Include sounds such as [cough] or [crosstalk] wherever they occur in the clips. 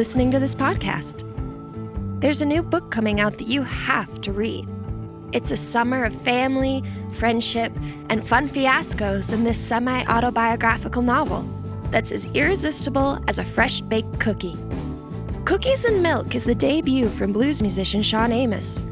listening to this podcast. There's a new book coming out that you have to read. It's a summer of family, friendship, and fun fiascos in this semi autobiographical novel that's as irresistible as a fresh baked cookie. Cookies and Milk is the debut from blues musician Shawn Amos.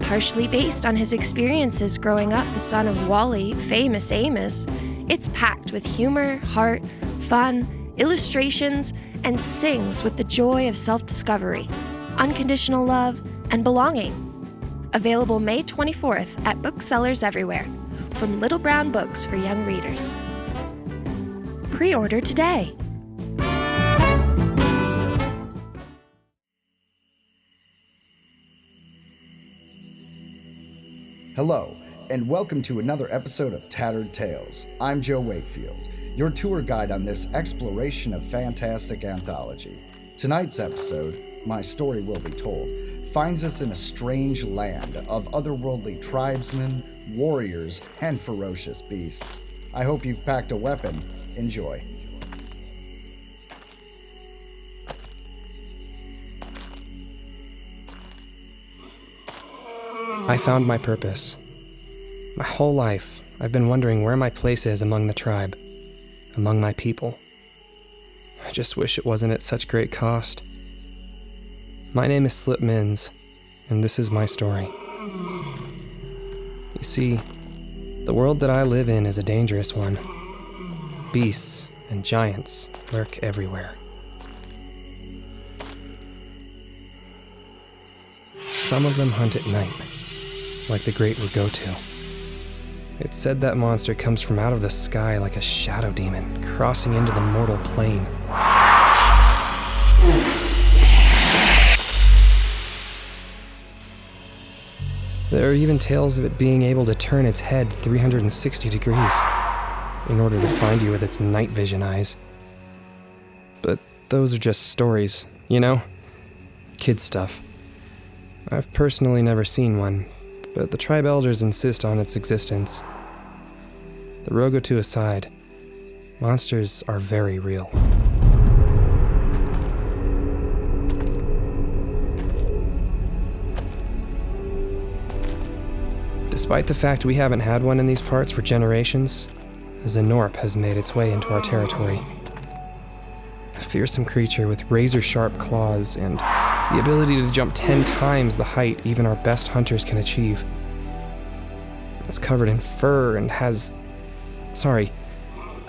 Partially based on his experiences growing up the son of Wally, famous Amos, it's packed with humor, heart, fun, illustrations, and sings with the joy of self discovery, unconditional love, and belonging. Available May 24th at booksellers everywhere from Little Brown Books for young readers. Pre order today. Hello, and welcome to another episode of Tattered Tales. I'm Joe Wakefield, your tour guide on this exploration of fantastic anthology. Tonight's episode, My Story Will Be Told, finds us in a strange land of otherworldly tribesmen, warriors, and ferocious beasts. I hope you've packed a weapon. Enjoy. I found my purpose. My whole life, I've been wondering where my place is among the tribe, among my people. I just wish it wasn't at such great cost. My name is Slip-Mins, and this is my story. You see, the world that I live in is a dangerous one. Beasts and giants lurk everywhere. Some of them hunt at night, like the great Ragotu. It's said that monster comes from out of the sky like a shadow demon, crossing into the mortal plane. There are even tales of it being able to turn its head 360 degrees in order to find you with its night vision eyes. But those are just stories, you know? Kid stuff. I've personally never seen one, but the tribe elders insist on its existence. The Ragotu aside, monsters are very real. Despite the fact we haven't had one in these parts for generations, a Xenorp has made its way into our territory. A fearsome creature with razor sharp claws and the ability to jump 10 times the height even our best hunters can achieve. It's covered in fur and has. Sorry,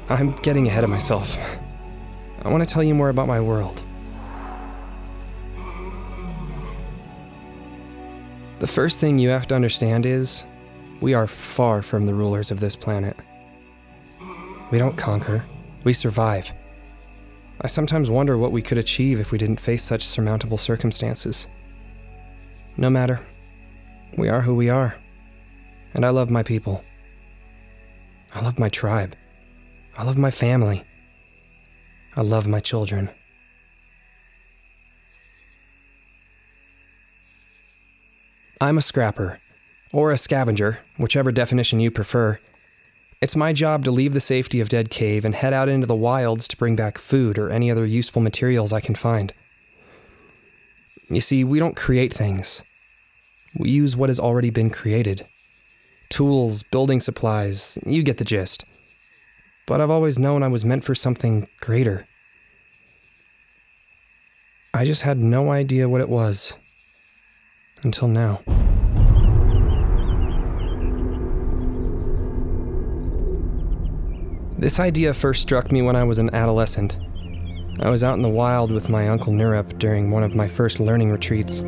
I'm getting ahead of myself. I want to tell you more about my world. The first thing you have to understand is we are far from the rulers of this planet. We don't conquer, we survive. I sometimes wonder what we could achieve if we didn't face such surmountable circumstances. No matter, we are who we are. And I love my people. I love my tribe. I love my family. I love my children. I'm a scrapper, or a scavenger, whichever definition you prefer. It's my job to leave the safety of Dead Cave and head out into the wilds to bring back food or any other useful materials I can find. You see, we don't create things, we use what has already been created tools, building supplies, you get the gist. But I've always known I was meant for something greater. I just had no idea what it was. Until now. This idea first struck me when I was an adolescent. I was out in the wild with my uncle Nurup during one of my first learning retreats.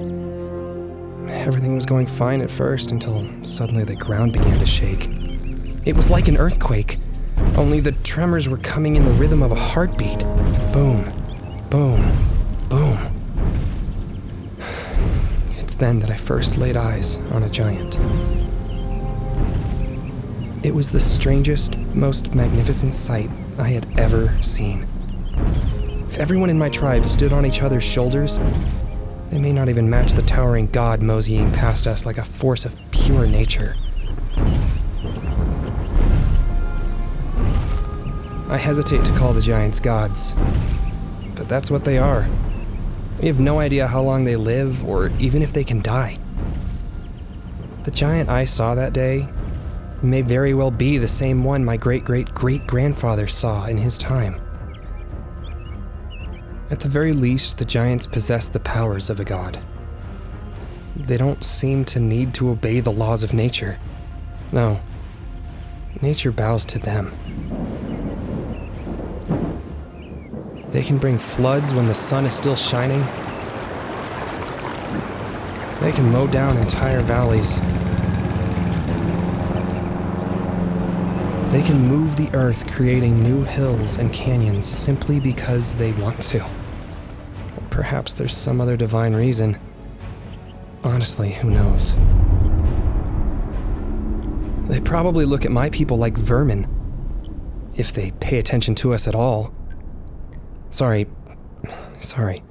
Everything was going fine at first until suddenly the ground began to shake. It was like an earthquake, only the tremors were coming in the rhythm of a heartbeat. Boom, boom, boom. It's then that I first laid eyes on a giant. It was the strangest, most magnificent sight I had ever seen. If everyone in my tribe stood on each other's shoulders, they may not even match the towering god moseying past us like a force of pure nature. I hesitate to call the giants gods, but that's what they are We have no idea how long they live or even if they can die. The giant I saw that day may very well be the same one my great great great grandfather saw in his time. At the very least, the giants possess the powers of a god. They don't seem to need to obey the laws of nature. No, nature bows to them. They can bring floods when the sun is still shining. They can mow down entire valleys. They can move the earth, creating new hills and canyons simply because they want to. Or perhaps there's some other divine reason. Honestly, who knows? They probably look at my people like vermin. If they pay attention to us at all. Sorry. Sorry.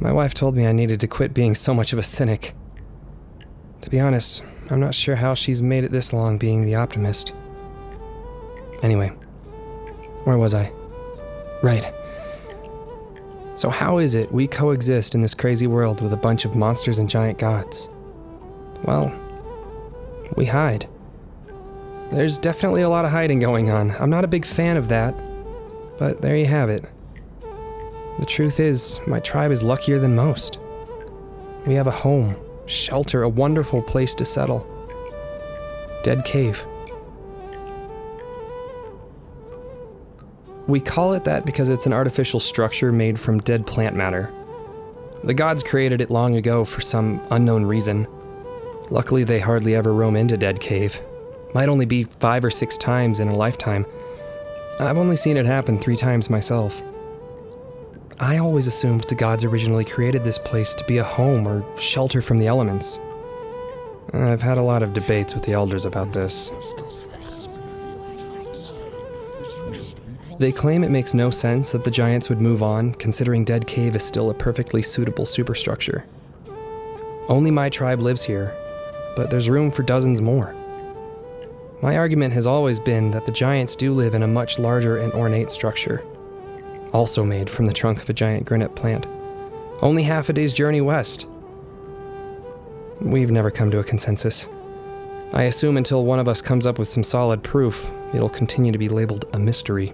My wife told me I needed to quit being so much of a cynic. To be honest, I'm not sure how she's made it this long being the optimist. Anyway, where was I? Right. So, how is it we coexist in this crazy world with a bunch of monsters and giant gods? Well, we hide. There's definitely a lot of hiding going on. I'm not a big fan of that, but there you have it. The truth is, my tribe is luckier than most. We have a home, shelter, a wonderful place to settle. Dead Cave. We call it that because it's an artificial structure made from dead plant matter. The gods created it long ago for some unknown reason. Luckily, they hardly ever roam into Dead Cave. Might only be five or six times in a lifetime. I've only seen it happen three times myself. I always assumed the gods originally created this place to be a home or shelter from the elements. I've had a lot of debates with the elders about this. They claim it makes no sense that the giants would move on, considering Dead Cave is still a perfectly suitable superstructure. Only my tribe lives here, but there's room for dozens more. My argument has always been that the giants do live in a much larger and ornate structure, also made from the trunk of a giant granite plant, only half a day's journey west. We've never come to a consensus. I assume until one of us comes up with some solid proof, it'll continue to be labeled a mystery.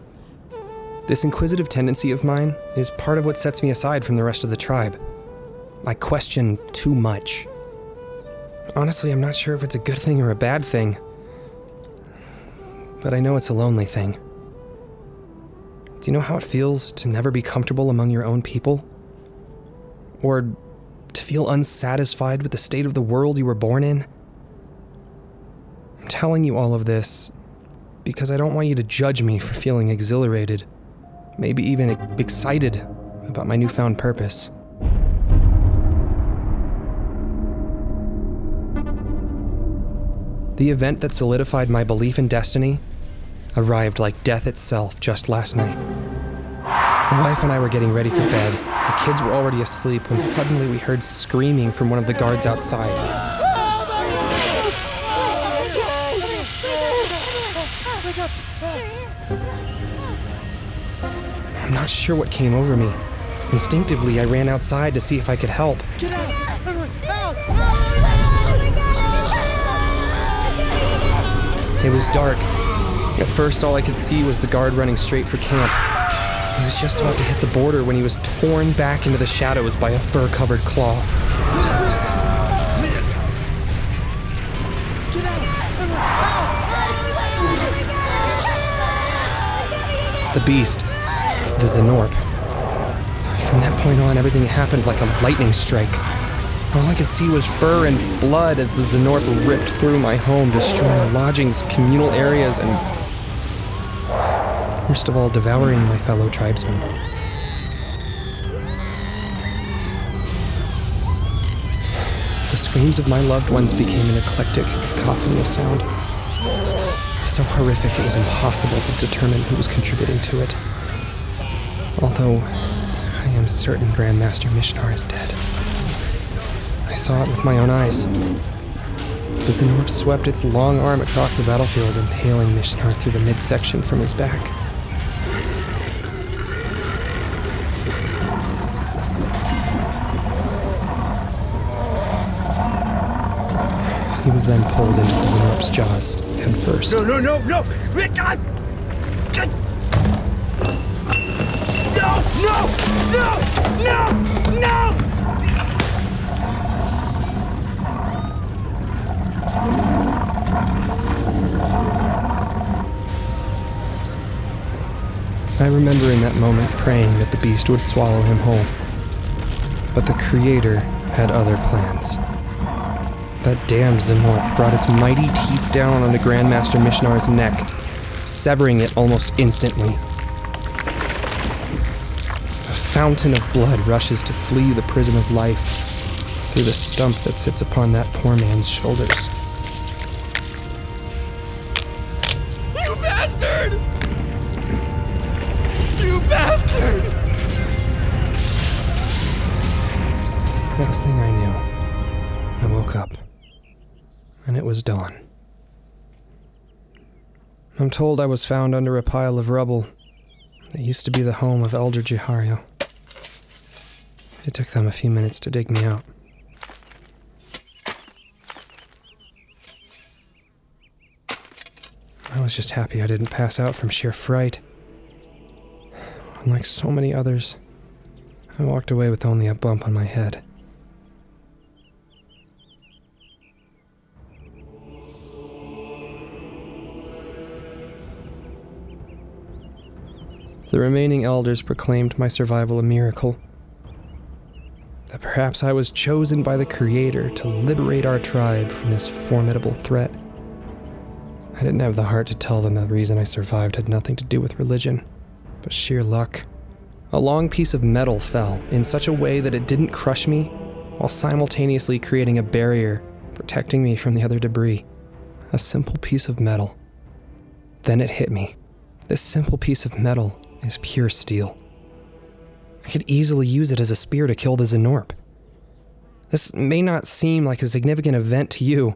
This inquisitive tendency of mine is part of what sets me aside from the rest of the tribe. I question too much. Honestly, I'm not sure if it's a good thing or a bad thing, but I know it's a lonely thing. Do you know how it feels to never be comfortable among your own people? Or to feel unsatisfied with the state of the world you were born in? I'm telling you all of this because I don't want you to judge me for feeling exhilarated maybe even excited about my newfound purpose. The event that solidified my belief in destiny arrived like death itself just last night. My wife and I were getting ready for bed. The kids were already asleep when suddenly we heard screaming from one of the guards outside. Not sure what came over me. Instinctively, I ran outside to see if I could help. Get out! It was dark. At first, all I could see was the guard running straight for camp. He was just about to hit the border when he was torn back into the shadows by a fur covered claw. The beast, the Xenorp. From that point on, everything happened like a lightning strike. All I could see was fur and blood as the Xenorp ripped through my home, destroying lodgings, communal areas, and worst of all, devouring my fellow tribesmen. The screams of my loved ones became an eclectic cacophony of sound. So horrific it was impossible to determine who was contributing to it. Although I am certain Grandmaster Mishnar is dead. I saw it with my own eyes. The Xenorp swept its long arm across the battlefield, impaling Mishnar through the midsection from his back. He was then pulled into the Xenorp's jaws, head first. No, no, no, no! I remember in that moment praying that the beast would swallow him whole. But the Creator had other plans. That damned Xenorp brought its mighty teeth down on the Grandmaster Mishnar's neck, severing it almost instantly. A fountain of blood rushes to flee the prison of life through the stump that sits upon that poor man's shoulders. You bastard! You bastard! Next thing I knew, I woke up, and it was dawn. I'm told I was found under a pile of rubble that used to be the home of Elder Jihario. It took them a few minutes to dig me out. I was just happy I didn't pass out from sheer fright. Unlike so many others, I walked away with only a bump on my head. The remaining elders proclaimed my survival a miracle. Perhaps I was chosen by the Creator to liberate our tribe from this formidable threat. I didn't have the heart to tell them the reason I survived had nothing to do with religion, but sheer luck. A long piece of metal fell in such a way that it didn't crush me, while simultaneously creating a barrier protecting me from the other debris. A simple piece of metal. Then it hit me. This simple piece of metal is pure steel. I could easily use it as a spear to kill the Xenorp. This may not seem like a significant event to you,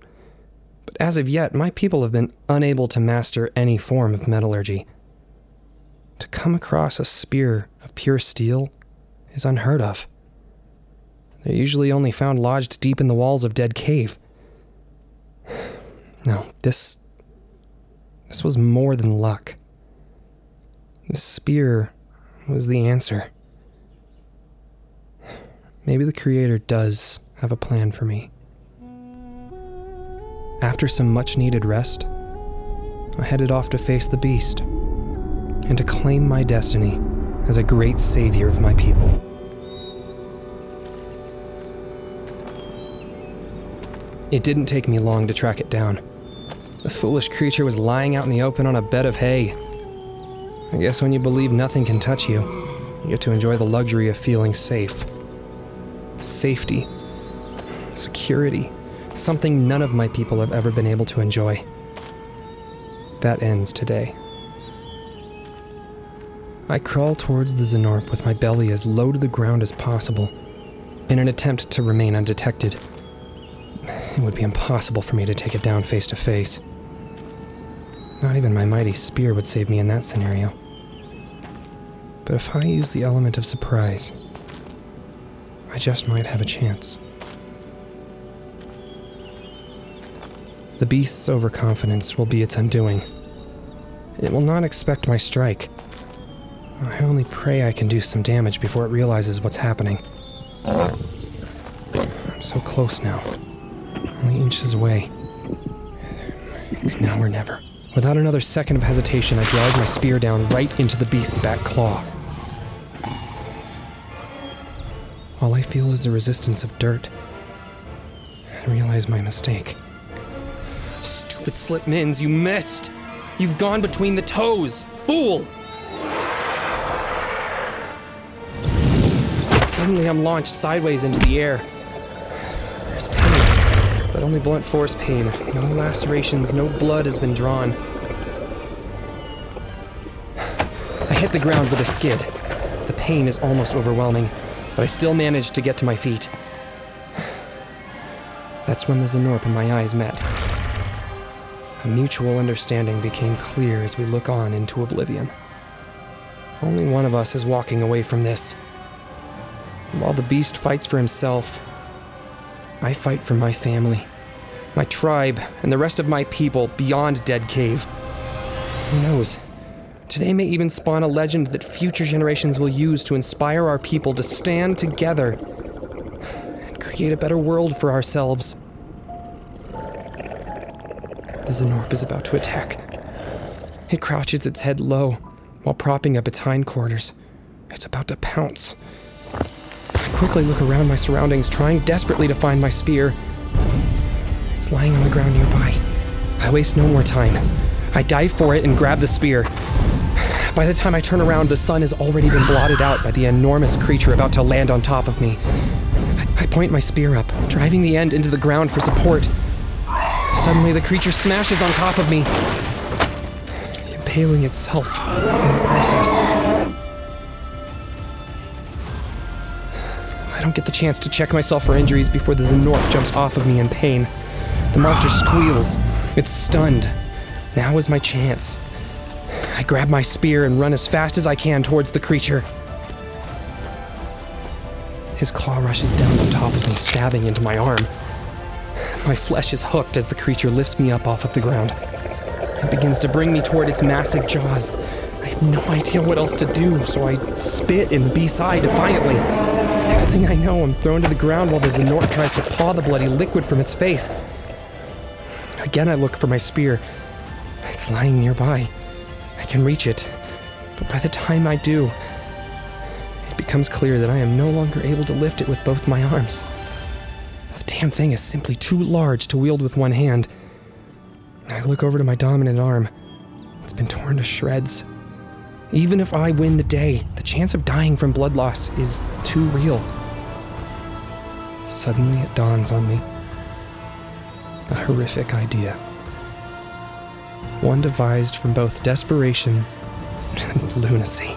but as of yet, my people have been unable to master any form of metallurgy. To come across a spear of pure steel is unheard of. They're usually only found lodged deep in the walls of Dead Cave. [sighs] No, this. This was more than luck. This spear was the answer. [sighs] Maybe the Creator does have a plan for me. After some much needed rest, I headed off to face the beast and to claim my destiny as a great savior of my people. It didn't take me long to track it down. The foolish creature was lying out in the open on a bed of hay. I guess when you believe nothing can touch you, you get to enjoy the luxury of feeling safe. Safety. Security. Something none of my people have ever been able to enjoy. That ends today. I crawl towards the Xenorp with my belly as low to the ground as possible, in an attempt to remain undetected. It would be impossible for me to take it down face to face. Not even my mighty spear would save me in that scenario. But if I use the element of surprise, I just might have a chance. The beast's overconfidence will be its undoing. It will not expect my strike. I only pray I can do some damage before it realizes what's happening. I'm so close now. Only inches away. It's now or never. Without another second of hesitation, I drive my spear down right into the beast's back claw. All I feel is the resistance of dirt. I realize my mistake. Stupid Slip-Mins, you missed! You've gone between the toes! Fool! Suddenly, I'm launched sideways into the air. There's pain, but only blunt force pain. No lacerations, no blood has been drawn. I hit the ground with a skid. The pain is almost overwhelming, but I still manage to get to my feet. That's when the Xenorp and my eyes met. A mutual understanding became clear as we look on into oblivion. Only one of us is walking away from this. While the beast fights for himself, I fight for my family, my tribe, and the rest of my people beyond Dead Cave. Who knows? Today may even spawn a legend that future generations will use to inspire our people to stand together and create a better world for ourselves. The Xenorp is about to attack. It crouches its head low while propping up its hindquarters. It's about to pounce. I quickly look around my surroundings, trying desperately to find my spear. It's lying on the ground nearby. I waste no more time. I dive for it and grab the spear. By the time I turn around, the sun has already been blotted out by the enormous creature about to land on top of me. I point my spear up, driving the end into the ground for support. Suddenly, the creature smashes on top of me, impaling itself in the process. I don't get the chance to check myself for injuries before the Xenorp jumps off of me in pain. The monster squeals. It's stunned. Now is my chance. I grab my spear and run as fast as I can towards the creature. His claw rushes down on top of me, stabbing into my arm. My flesh is hooked as the creature lifts me up off of the ground. It begins to bring me toward its massive jaws. I have no idea what else to do, so I spit in the beast's eye defiantly. Next thing I know, I'm thrown to the ground while the Xenorp tries to paw the bloody liquid from its face. Again, I look for my spear. It's lying nearby. I can reach it, but by the time I do, it becomes clear that I am no longer able to lift it with both my arms. Damn thing is simply too large to wield with one hand. I look over to my dominant arm. It's been torn to shreds. Even if I win the day, the chance of dying from blood loss is too real. Suddenly it dawns on me. A horrific idea. One devised from both desperation and [laughs] lunacy.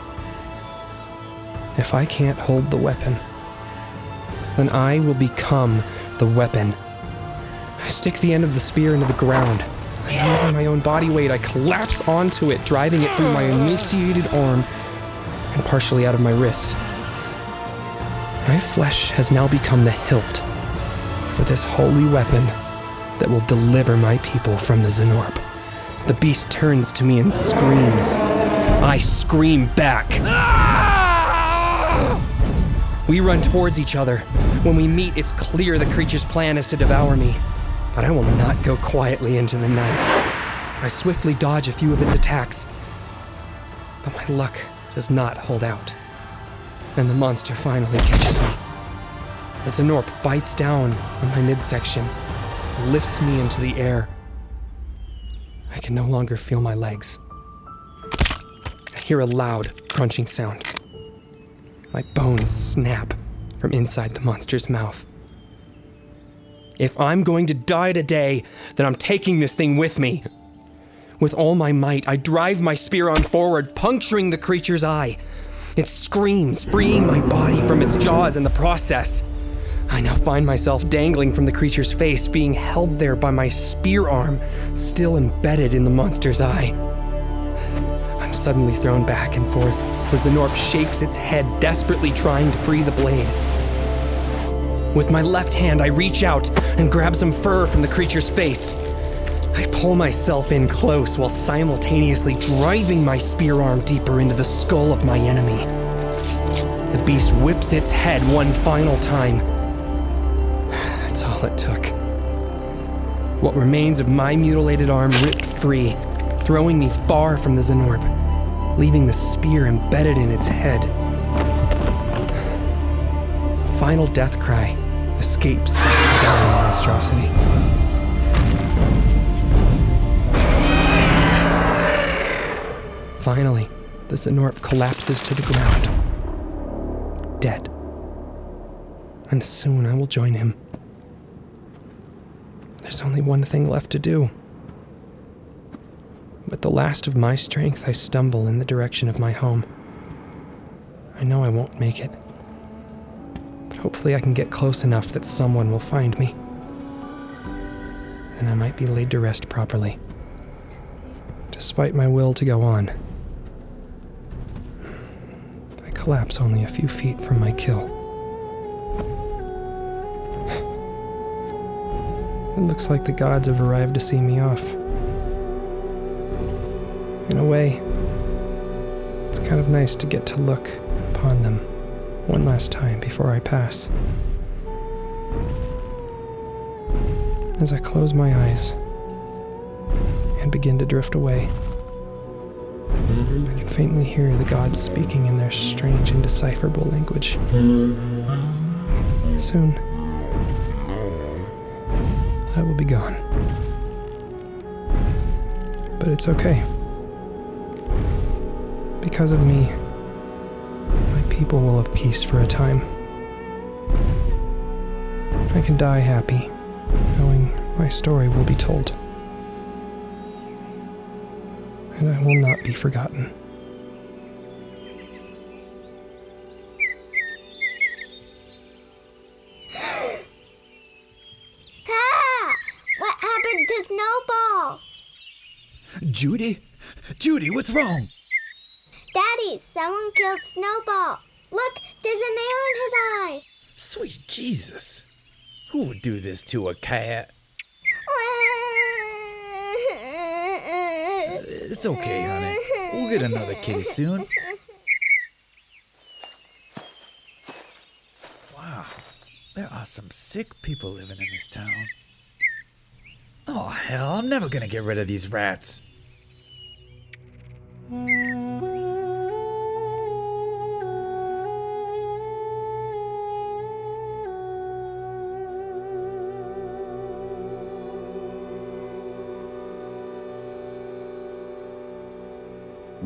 If I can't hold the weapon, then I will become the weapon. I stick the end of the spear into the ground. And using my own body weight, I collapse onto it, driving it through my emaciated arm and partially out of my wrist. My flesh has now become the hilt for this holy weapon that will deliver my people from the Xenorp. The beast turns to me and screams. I scream back. We run towards each other. When we meet, it's clear the creature's plan is to devour me. But I will not go quietly into the night. I swiftly dodge a few of its attacks. But my luck does not hold out. And the monster finally catches me. As the Xenorp bites down on my midsection, lifts me into the air. I can no longer feel my legs. I hear a loud, crunching sound. My bones snap from inside the monster's mouth. If I'm going to die today, then I'm taking this thing with me. With all my might, I drive my spear on forward, puncturing the creature's eye. It screams, freeing my body from its jaws in the process. I now find myself dangling from the creature's face, being held there by my spear arm, still embedded in the monster's eye. I'm suddenly thrown back and forth as the Xenorp shakes its head, desperately trying to free the blade. With my left hand, I reach out and grab some fur from the creature's face. I pull myself in close while simultaneously driving my spear arm deeper into the skull of my enemy. The beast whips its head one final time. That's all it took. What remains of my mutilated arm ripped free, throwing me far from the Xenorp, leaving the spear embedded in its head. A final death cry escapes the dying monstrosity. Finally, the Xenorp collapses to the ground, dead. And soon I will join him. There's only one thing left to do. With the last of my strength, I stumble in the direction of my home. I know I won't make it. But hopefully, I can get close enough that someone will find me. Then I might be laid to rest properly. Despite my will to go on, I collapse only a few feet from my kill. It looks like the gods have arrived to see me off. In a way, it's kind of nice to get to look upon them one last time before I pass. As I close my eyes and begin to drift away, I can faintly hear the gods speaking in their strange, indecipherable language. Soon, I will be gone. But it's okay. Because of me, my people will have peace for a time. I can die happy, knowing my story will be told. And I will not be forgotten. Ah! What happened to Snowball? Judy? Judy, what's wrong? Daddy, someone killed Snowball. Look, there's a nail in his eye. Sweet Jesus. Who would do this to a cat? [laughs] It's okay, honey. We'll get another kitty soon. Wow, there are some sick people living in this town. Oh, hell, I'm never gonna get rid of these rats.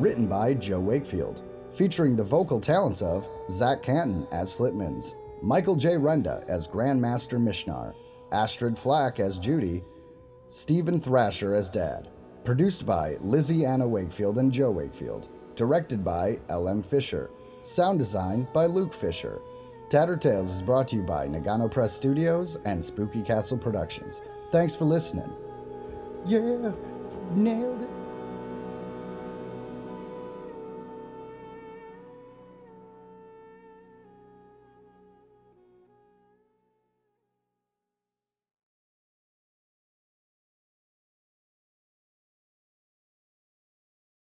Written by Joe Wakefield, featuring the vocal talents of Zach Canton as Slip-Mins, Michael J. Renda as Grandmaster Mishnar, Astrid Flack as Judy, Stephen Thrasher as Dad. Produced by Lizzie Anna Wakefield and Joe Wakefield. Directed by L.M. Fisher. Sound design by Luke Fisher. Tattered Tales is brought to you by Nagano Press Studios and Spooky Castle Productions. Thanks for listening. Yeah, nailed it.